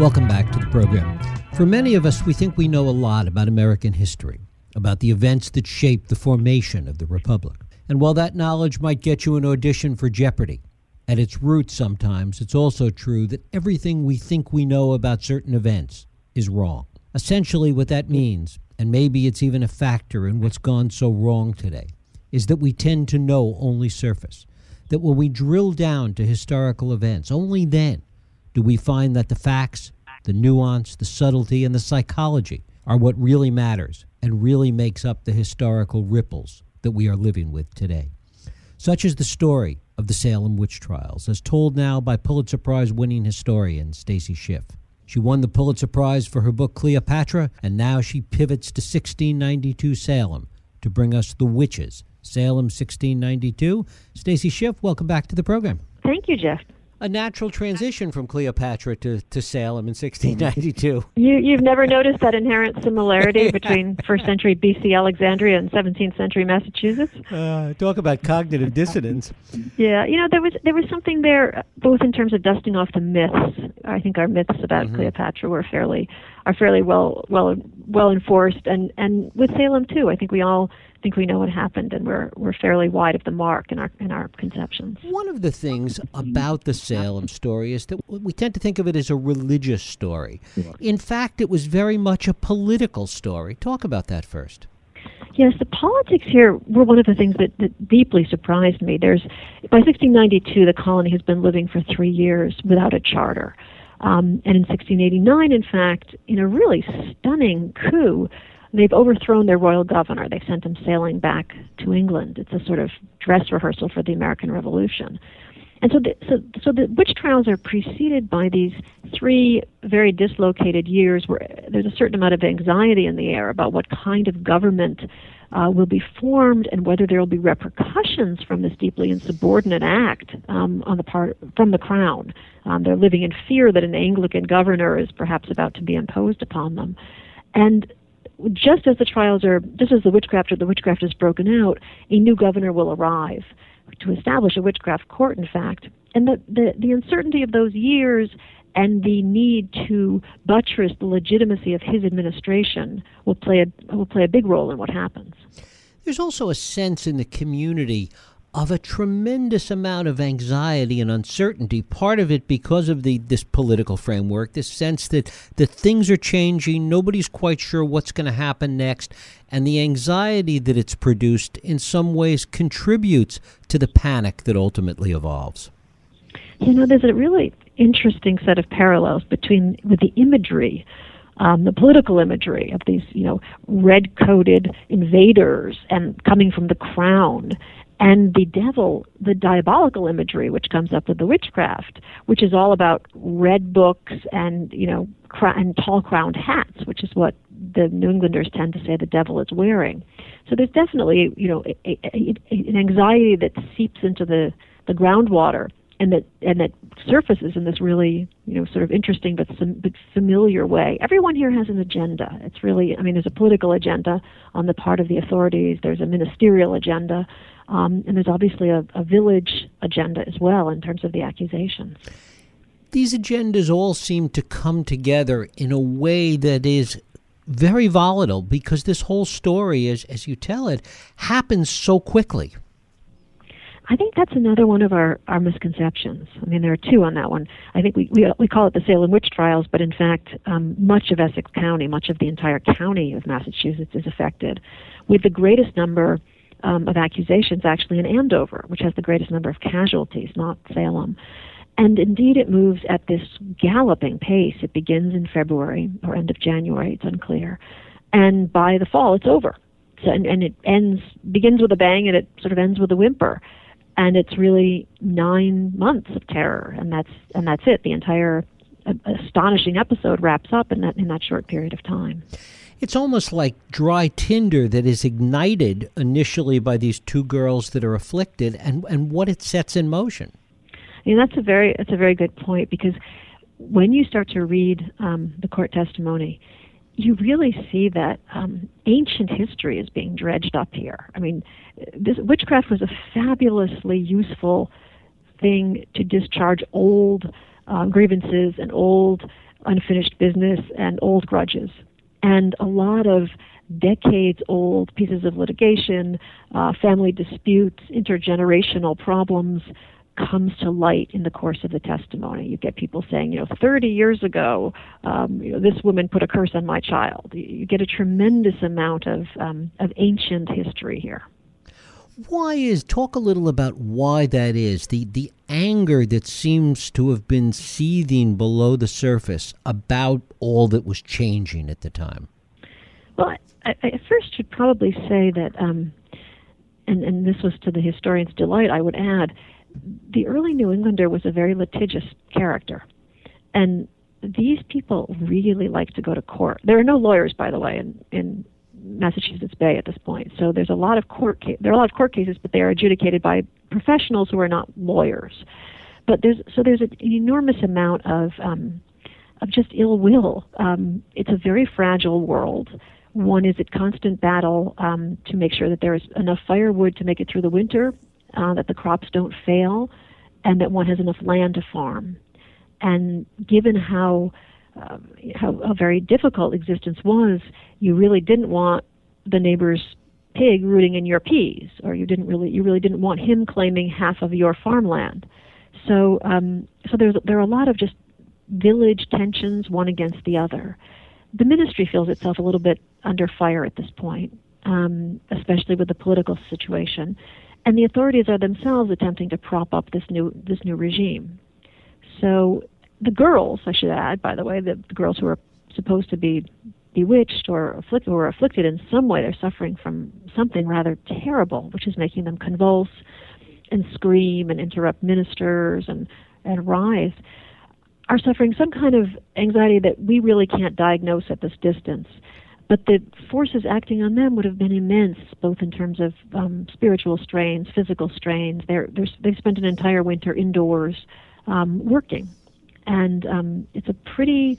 Welcome back to the program. For many of us, we think we know a lot about American history, about the events that shaped the formation of the Republic. And while that knowledge might get you an audition for Jeopardy, at its roots sometimes it's also true that everything we think we know about certain events is wrong. Essentially, what that means, and maybe it's even a factor in what's gone so wrong today, is that we tend to know only surface. That when we drill down to historical events, only then do we find that the facts, the nuance, the subtlety, and the psychology are what really matters and really makes up the historical ripples that we are living with today. Such is the story of the Salem witch trials, as told now by Pulitzer Prize winning historian Stacy Schiff. She won the Pulitzer Prize for her book Cleopatra, and now she pivots to 1692 Salem to bring us The Witches, Salem 1692. Stacy Schiff, welcome back to the program. Thank you, Jeff a natural transition from Cleopatra to, to Salem in 1692. You, you've never noticed that inherent similarity between first century BC Alexandria and 17th century Massachusetts? Uh, talk about cognitive dissonance. Yeah, you know there was there was something there, both in terms of dusting off the myths. I think our myths about mm-hmm. Cleopatra were fairly are fairly well well well enforced, and and with Salem too. I think we all think we know what happened, and we're we're fairly wide of the mark in our in our conceptions. One of the things about the Salem story is that we tend to think of it as a religious story. In fact, it was very much a political story. Talk about that first. Yes, the politics here were one of the things that, that deeply surprised me. There's by 1692, the colony has been living for three years without a charter. Um, and in 1689, in fact, in a really stunning coup, they've overthrown their royal governor. They've sent him sailing back to England. It's a sort of dress rehearsal for the American Revolution. And so the, so, so the witch trials are preceded by these three very dislocated years where there's a certain amount of anxiety in the air about what kind of government uh, will be formed and whether there will be repercussions from this deeply insubordinate act um, on the part from the crown. Um, they're living in fear that an Anglican governor is perhaps about to be imposed upon them. And just as the trials are, just as the witchcraft or the witchcraft is broken out, a new governor will arrive to establish a witchcraft court, in fact. And the, the, the uncertainty of those years and the need to buttress the legitimacy of his administration will play a, will play a big role in what happens. There's also a sense in the community of a tremendous amount of anxiety and uncertainty. Part of it because of the this political framework, this sense that that things are changing, nobody's quite sure what's going to happen next, and the anxiety that it's produced in some ways contributes to the panic that ultimately evolves. You know, there's a really interesting set of parallels between with the imagery um, the political imagery of these, you know, red-coated invaders and coming from the crown, and the devil, the diabolical imagery which comes up with the witchcraft, which is all about red books and you know cr- and tall crowned hats, which is what the New Englanders tend to say the devil is wearing. So there's definitely you know a, a, a, an anxiety that seeps into the the groundwater and that and that surfaces in this really you know sort of interesting but, some, but familiar way. Everyone here has an agenda. It's really I mean there's a political agenda on the part of the authorities. There's a ministerial agenda. Um, and there's obviously a, a village agenda as well in terms of the accusations. These agendas all seem to come together in a way that is very volatile because this whole story, as, as you tell it, happens so quickly. I think that's another one of our, our misconceptions. I mean, there are two on that one. I think we, we, we call it the Salem witch trials, but in fact, um, much of Essex County, much of the entire county of Massachusetts is affected, with the greatest number um, of accusations actually in Andover, which has the greatest number of casualties, not Salem. And indeed, it moves at this galloping pace. It begins in February or end of January, it's unclear. And by the fall, it's over. So, and, and it ends, begins with a bang and it sort of ends with a whimper. And it's really nine months of terror, and that's and that's it. The entire uh, astonishing episode wraps up in that in that short period of time. It's almost like dry tinder that is ignited initially by these two girls that are afflicted, and, and what it sets in motion. And that's a very that's a very good point because when you start to read um, the court testimony, you really see that um, ancient history is being dredged up here. I mean, this witchcraft was a fabulously useful thing to discharge old uh, grievances and old unfinished business and old grudges. And a lot of decades old pieces of litigation, uh, family disputes, intergenerational problems comes to light in the course of the testimony. You get people saying, you know, 30 years ago, um, you know, this woman put a curse on my child. You get a tremendous amount of, um, of ancient history here. Why is talk a little about why that is the the anger that seems to have been seething below the surface about all that was changing at the time. Well, I, I first should probably say that, um, and and this was to the historian's delight. I would add, the early New Englander was a very litigious character, and these people really like to go to court. There are no lawyers, by the way, in in Massachusetts Bay at this point. So there's a lot of court ca- there are a lot of court cases, but they are adjudicated by professionals who are not lawyers. But there's so there's an enormous amount of um, of just ill will. Um, it's a very fragile world. One is at constant battle um, to make sure that there is enough firewood to make it through the winter, uh, that the crops don't fail, and that one has enough land to farm. And given how um, how, how very difficult existence was, you really didn't want the neighbor's pig rooting in your peas, or you didn't really you really didn't want him claiming half of your farmland. So um, so there's there are a lot of just village tensions one against the other. The ministry feels itself a little bit under fire at this point, um, especially with the political situation, and the authorities are themselves attempting to prop up this new this new regime. So the girls, I should add, by the way, the, the girls who are supposed to be bewitched or afflicted or afflicted in some way, they're suffering from something rather terrible, which is making them convulse and scream and interrupt ministers and, and rise, are suffering some kind of anxiety that we really can't diagnose at this distance. But the forces acting on them would have been immense, both in terms of um, spiritual strains, physical strains. They're, they're, they've spent an entire winter indoors um, working and um, it's a pretty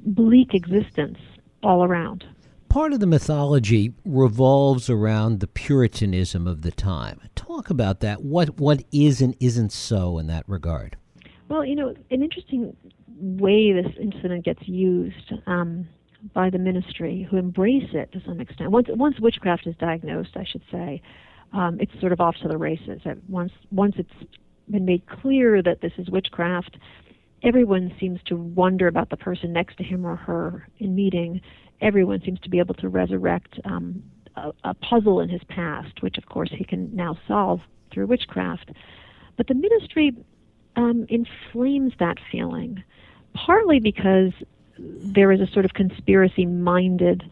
bleak existence all around. Part of the mythology revolves around the Puritanism of the time. Talk about that. What what is and isn't so in that regard? Well, you know, an interesting way this incident gets used um, by the ministry, who embrace it to some extent. Once once witchcraft is diagnosed, I should say, um, it's sort of off to the races. Once once it's been made clear that this is witchcraft, everyone seems to wonder about the person next to him or her in meeting. Everyone seems to be able to resurrect um, a, a puzzle in his past, which of course he can now solve through witchcraft. But the ministry um, inflames that feeling, partly because there is a sort of conspiracy minded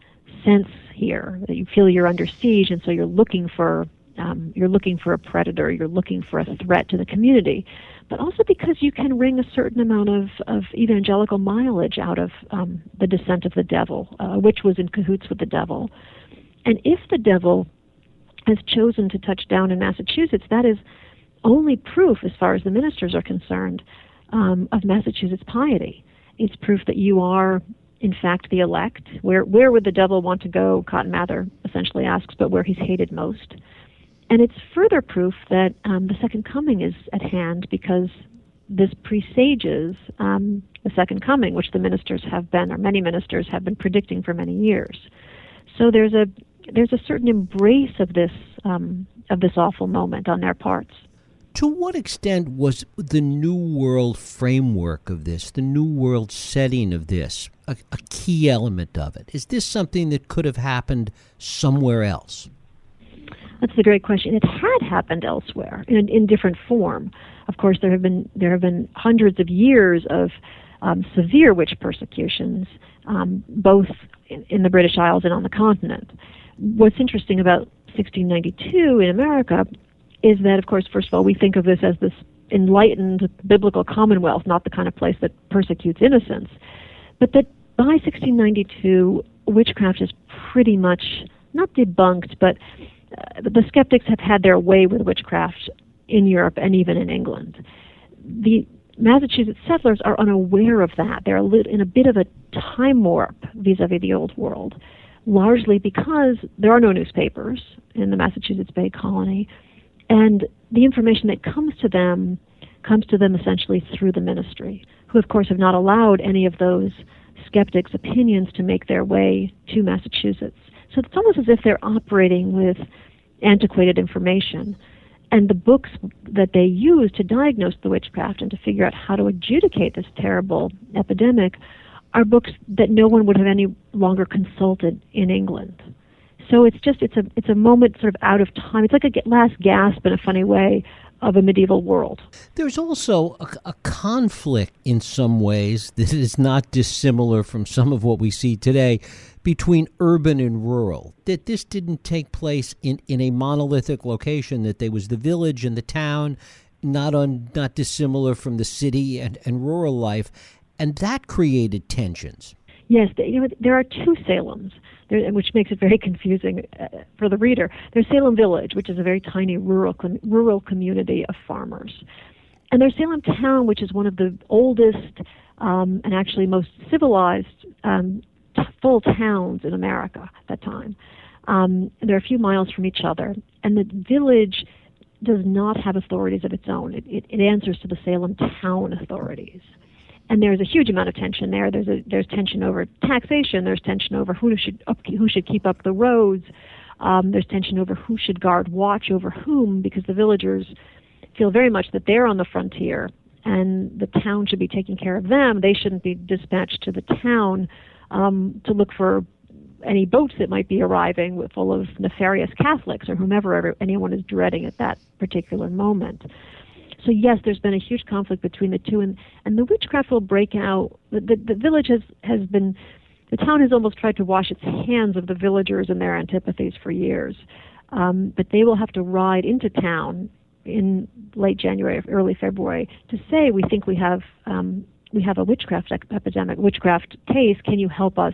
sense here that you feel you're under siege and so you're looking for um, you're looking for a predator, you're looking for a threat to the community, but also because you can wring a certain amount of, of evangelical mileage out of um, the descent of the devil, uh, which was in cahoots with the devil. And if the devil has chosen to touch down in Massachusetts, that is only proof, as far as the ministers are concerned, um, of Massachusetts piety. It's proof that you are, in fact, the elect. Where where would the devil want to go? Cotton Mather essentially asks, but where he's hated most. And it's further proof that um, the second coming is at hand because this presages um, the second coming, which the ministers have been, or many ministers have been predicting for many years. So there's a there's a certain embrace of this um, of this awful moment on their parts. To what extent was the New World framework of this, the New World setting of this, a, a key element of it? Is this something that could have happened somewhere else? That's a great question. It had happened elsewhere in, in different form. Of course, there have been there have been hundreds of years of um, severe witch persecutions, um, both in, in the British Isles and on the continent. What's interesting about 1692 in America is that, of course, first of all, we think of this as this enlightened biblical commonwealth, not the kind of place that persecutes innocents, but that by 1692, witchcraft is pretty much not debunked, but uh, the skeptics have had their way with witchcraft in Europe and even in England. The Massachusetts settlers are unaware of that. They're in a bit of a time warp vis-a-vis the old world, largely because there are no newspapers in the Massachusetts Bay Colony, and the information that comes to them comes to them essentially through the ministry, who, of course, have not allowed any of those skeptics' opinions to make their way to Massachusetts. So it's almost as if they're operating with antiquated information. And the books that they use to diagnose the witchcraft and to figure out how to adjudicate this terrible epidemic are books that no one would have any longer consulted in England. So it's just it's a it's a moment sort of out of time. It's like a last gasp in a funny way of a medieval world. There's also a, a, conflict in some ways that is not dissimilar from some of what we see today between urban and rural. That this didn't take place in, in a monolithic location, that there was the village and the town, not on not dissimilar from the city and, and rural life, and that created tensions. Yes, you know there are two Salems there, which makes it very confusing uh, for the reader. There's Salem Village, which is a very tiny rural rural community of farmers, and there's Salem Town, which is one of the oldest um, and actually most civilized um, t- full towns in America at that time. Um, they're a few miles from each other, and the village does not have authorities of its own. It, it, it answers to the Salem Town authorities and there's a huge amount of tension there. There's a there's tension over taxation. There's tension over who should up, who should keep up the roads. Um, there's tension over who should guard watch over whom because the villagers feel very much that they're on the frontier and the town should be taking care of them. They shouldn't be dispatched to the town um, to look for any boats that might be arriving with full of nefarious Catholics or whomever anyone is dreading at that particular moment. So yes, there's been a huge conflict between the two, and and the witchcraft will break out. The the, the village has has been, the town has almost tried to wash its hands of the villagers and their antipathies for years, um, but they will have to ride into town in late January or early February to say we think we have um, we have a witchcraft epidemic, witchcraft case. Can you help us?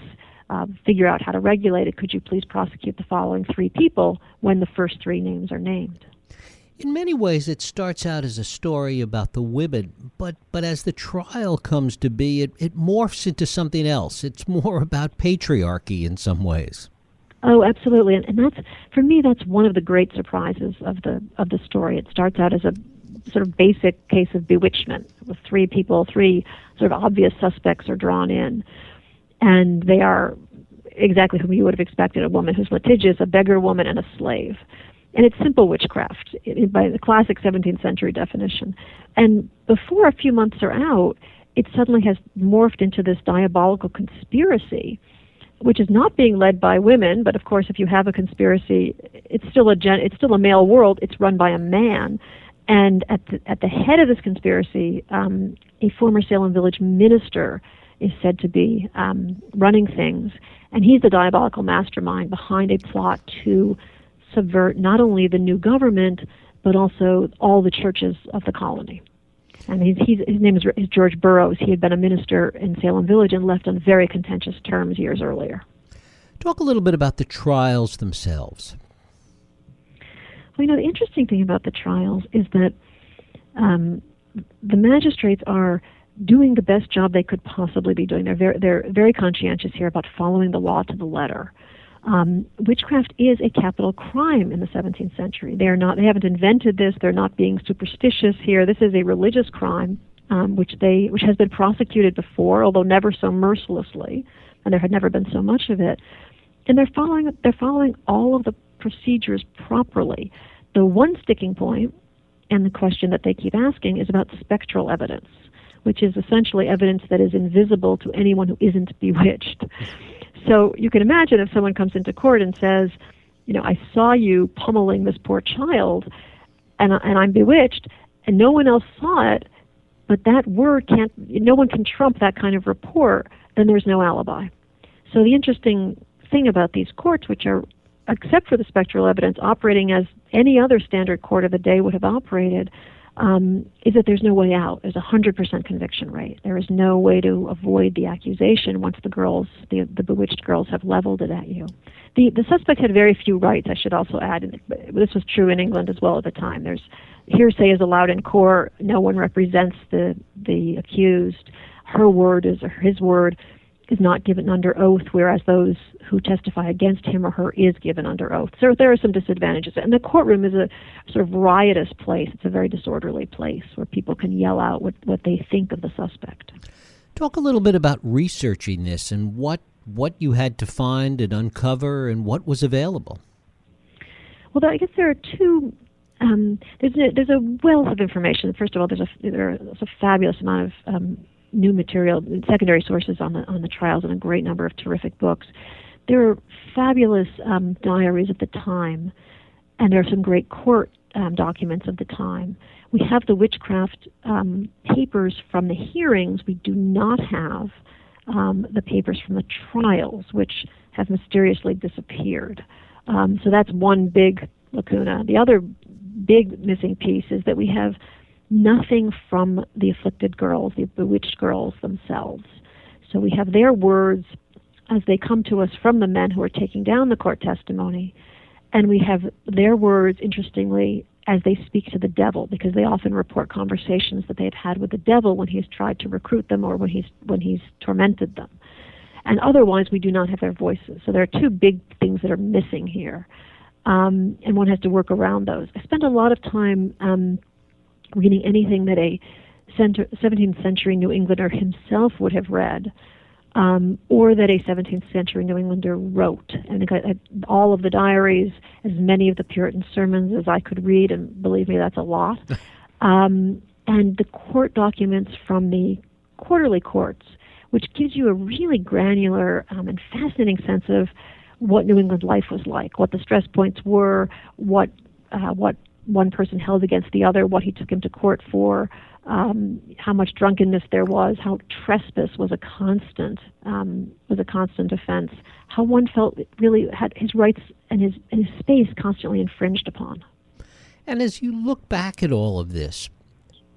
Uh, figure out how to regulate it. Could you please prosecute the following three people when the first three names are named? In many ways, it starts out as a story about the women, but, but as the trial comes to be, it, it morphs into something else. It's more about patriarchy in some ways. Oh, absolutely, and, and that's for me. That's one of the great surprises of the of the story. It starts out as a sort of basic case of bewitchment with three people, three sort of obvious suspects are drawn in, and they are exactly who you would have expected: a woman who's litigious, a beggar woman, and a slave and it's simple witchcraft by the classic 17th century definition. And before a few months are out, it suddenly has morphed into this diabolical conspiracy, which is not being led by women. But of course, if you have a conspiracy, it's still a gen- it's still a male world. It's run by a man, and at the, at the head of this conspiracy, um, a former Salem Village minister is said to be um, running things, and he's the diabolical mastermind behind a plot to subvert not only the new government, but also all the churches of the colony. And he's, he's, his name is, is George Burroughs. He had been a minister in Salem Village and left on very contentious terms years earlier. Talk a little bit about the trials themselves. Well, you know, the interesting thing about the trials is that um, the magistrates are doing the best job they could possibly be doing. They're very, they're very conscientious here about following the law to the letter. Um, witchcraft is a capital crime in the 17th century. They are not. They haven't invented this. They're not being superstitious here. This is a religious crime, um, which they which has been prosecuted before, although never so mercilessly, and there had never been so much of it. And they're following they're following all of the procedures properly. The one sticking point, and the question that they keep asking, is about spectral evidence, which is essentially evidence that is invisible to anyone who isn't bewitched. So you can imagine if someone comes into court and says, you know, I saw you pummeling this poor child, and and I'm bewitched, and no one else saw it, but that word can't, no one can trump that kind of report. Then there's no alibi. So the interesting thing about these courts, which are, except for the spectral evidence, operating as any other standard court of the day would have operated, um, is that there's no way out. There's a hundred percent conviction rate. There is no way to avoid the accusation once the girls, the, the bewitched girls, have leveled it at you. The the suspect had very few rights. I should also add, and this was true in England as well at the time. There's hearsay is allowed in court. No one represents the the accused. Her word is or his word. Is not given under oath, whereas those who testify against him or her is given under oath. So there are some disadvantages. And the courtroom is a sort of riotous place. It's a very disorderly place where people can yell out what, what they think of the suspect. Talk a little bit about researching this and what what you had to find and uncover and what was available. Well, I guess there are two. Um, there's a, there's a wealth of information. First of all, there's a there's a fabulous amount of um, new material, secondary sources on the on the trials, and a great number of terrific books. There are fabulous um, diaries of the time, and there are some great court um, documents of the time. We have the witchcraft um, papers from the hearings. We do not have um, the papers from the trials, which have mysteriously disappeared. Um, so that's one big lacuna. The other big missing piece is that we have nothing from the afflicted girls, the bewitched girls themselves. So we have their words as they come to us from the men who are taking down the court testimony, and we have their words, interestingly, as they speak to the devil, because they often report conversations that they've had with the devil when he's tried to recruit them or when he's when he's tormented them. And otherwise, we do not have their voices. So there are two big things that are missing here, um, and one has to work around those. I spent a lot of time um, reading anything that a 17th century New Englander himself would have read, um, or that a 17th century New Englander wrote. And all of the diaries, as many of the Puritan sermons as I could read, and believe me, that's a lot. um, and the court documents from the quarterly courts, which gives you a really granular um, and fascinating sense of what New England life was like, what the stress points were, what uh, what one person held against the other, what he took him to court for, um, how much drunkenness there was, how trespass was a constant um, was a constant offense, how one felt really had his rights and his and his space constantly infringed upon. And as you look back at all of this,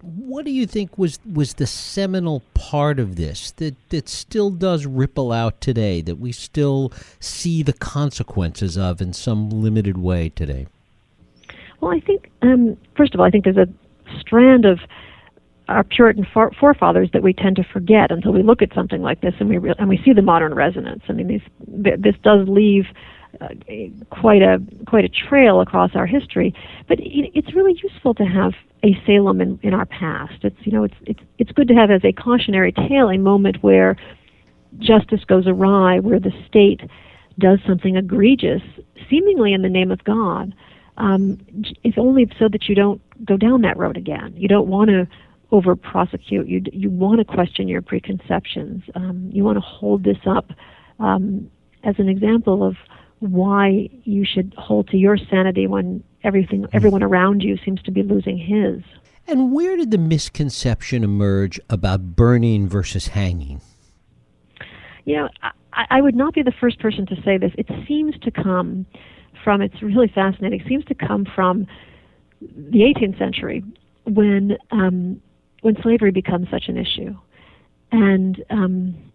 what do you think was was the seminal part of this that that still does ripple out today that we still see the consequences of in some limited way today? Well, I think um, first of all, I think there's a strand of our Puritan forefathers that we tend to forget until we look at something like this and we re- and we see the modern resonance. I mean, these, this does leave uh, quite a quite a trail across our history, but it, it's really useful to have a Salem in, in our past. It's you know it's it's it's good to have as a cautionary tale a moment where justice goes awry, where the state does something egregious, seemingly in the name of God. Um, if only so that you don't go down that road again. You don't want to over prosecute. You you want to question your preconceptions. Um, you want to hold this up um, as an example of why you should hold to your sanity when everything everyone around you seems to be losing his. And where did the misconception emerge about burning versus hanging? You know, I, I would not be the first person to say this. It seems to come from. It's really fascinating. Seems to come from the 18th century when um, when slavery becomes such an issue. And um,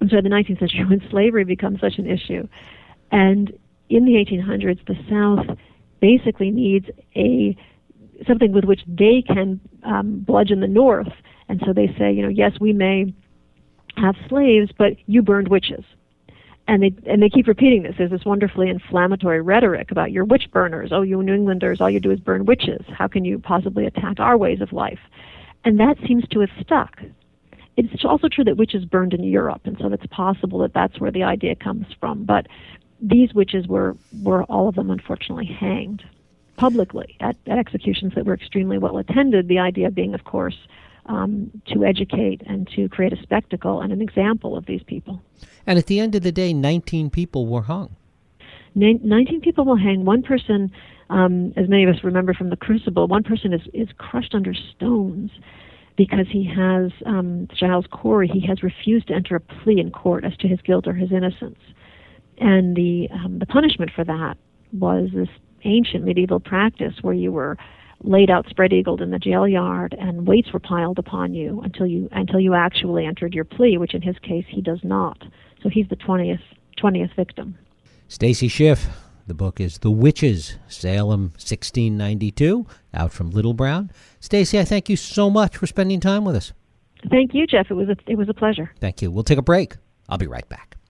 I'm sorry, the 19th century, when slavery becomes such an issue. And in the 1800s, the South basically needs a something with which they can um, bludgeon the North. And so they say, you know, yes, we may have slaves, but you burned witches. And they and they keep repeating this. There's this wonderfully inflammatory rhetoric about your witch burners. Oh, you New Englanders, all you do is burn witches. How can you possibly attack our ways of life? And that seems to have stuck. It's also true that witches burned in Europe, and so it's possible that that's where the idea comes from. But these witches were, were all of them unfortunately hanged publicly at, at executions that were extremely well attended. The idea being, of course, um, to educate and to create a spectacle and an example of these people. And at the end of the day, 19 people were hung. 19 people will hang. One person um, as many of us remember from the Crucible, one person is, is crushed under stones because he has, um, Giles Corey, he has refused to enter a plea in court as to his guilt or his innocence. And the, um, the punishment for that was this ancient medieval practice where you were laid out spread eagled in the jail yard and weights were piled upon you until you until you actually entered your plea, which in his case he does not. So he's the twentieth twentieth victim. Stacy Schiff, the book is The Witches, Salem 1692, out from Little Brown. Stacy, I thank you so much for spending time with us. Thank you, Jeff. It was a, it was a pleasure. Thank you. We'll take a break. I'll be right back.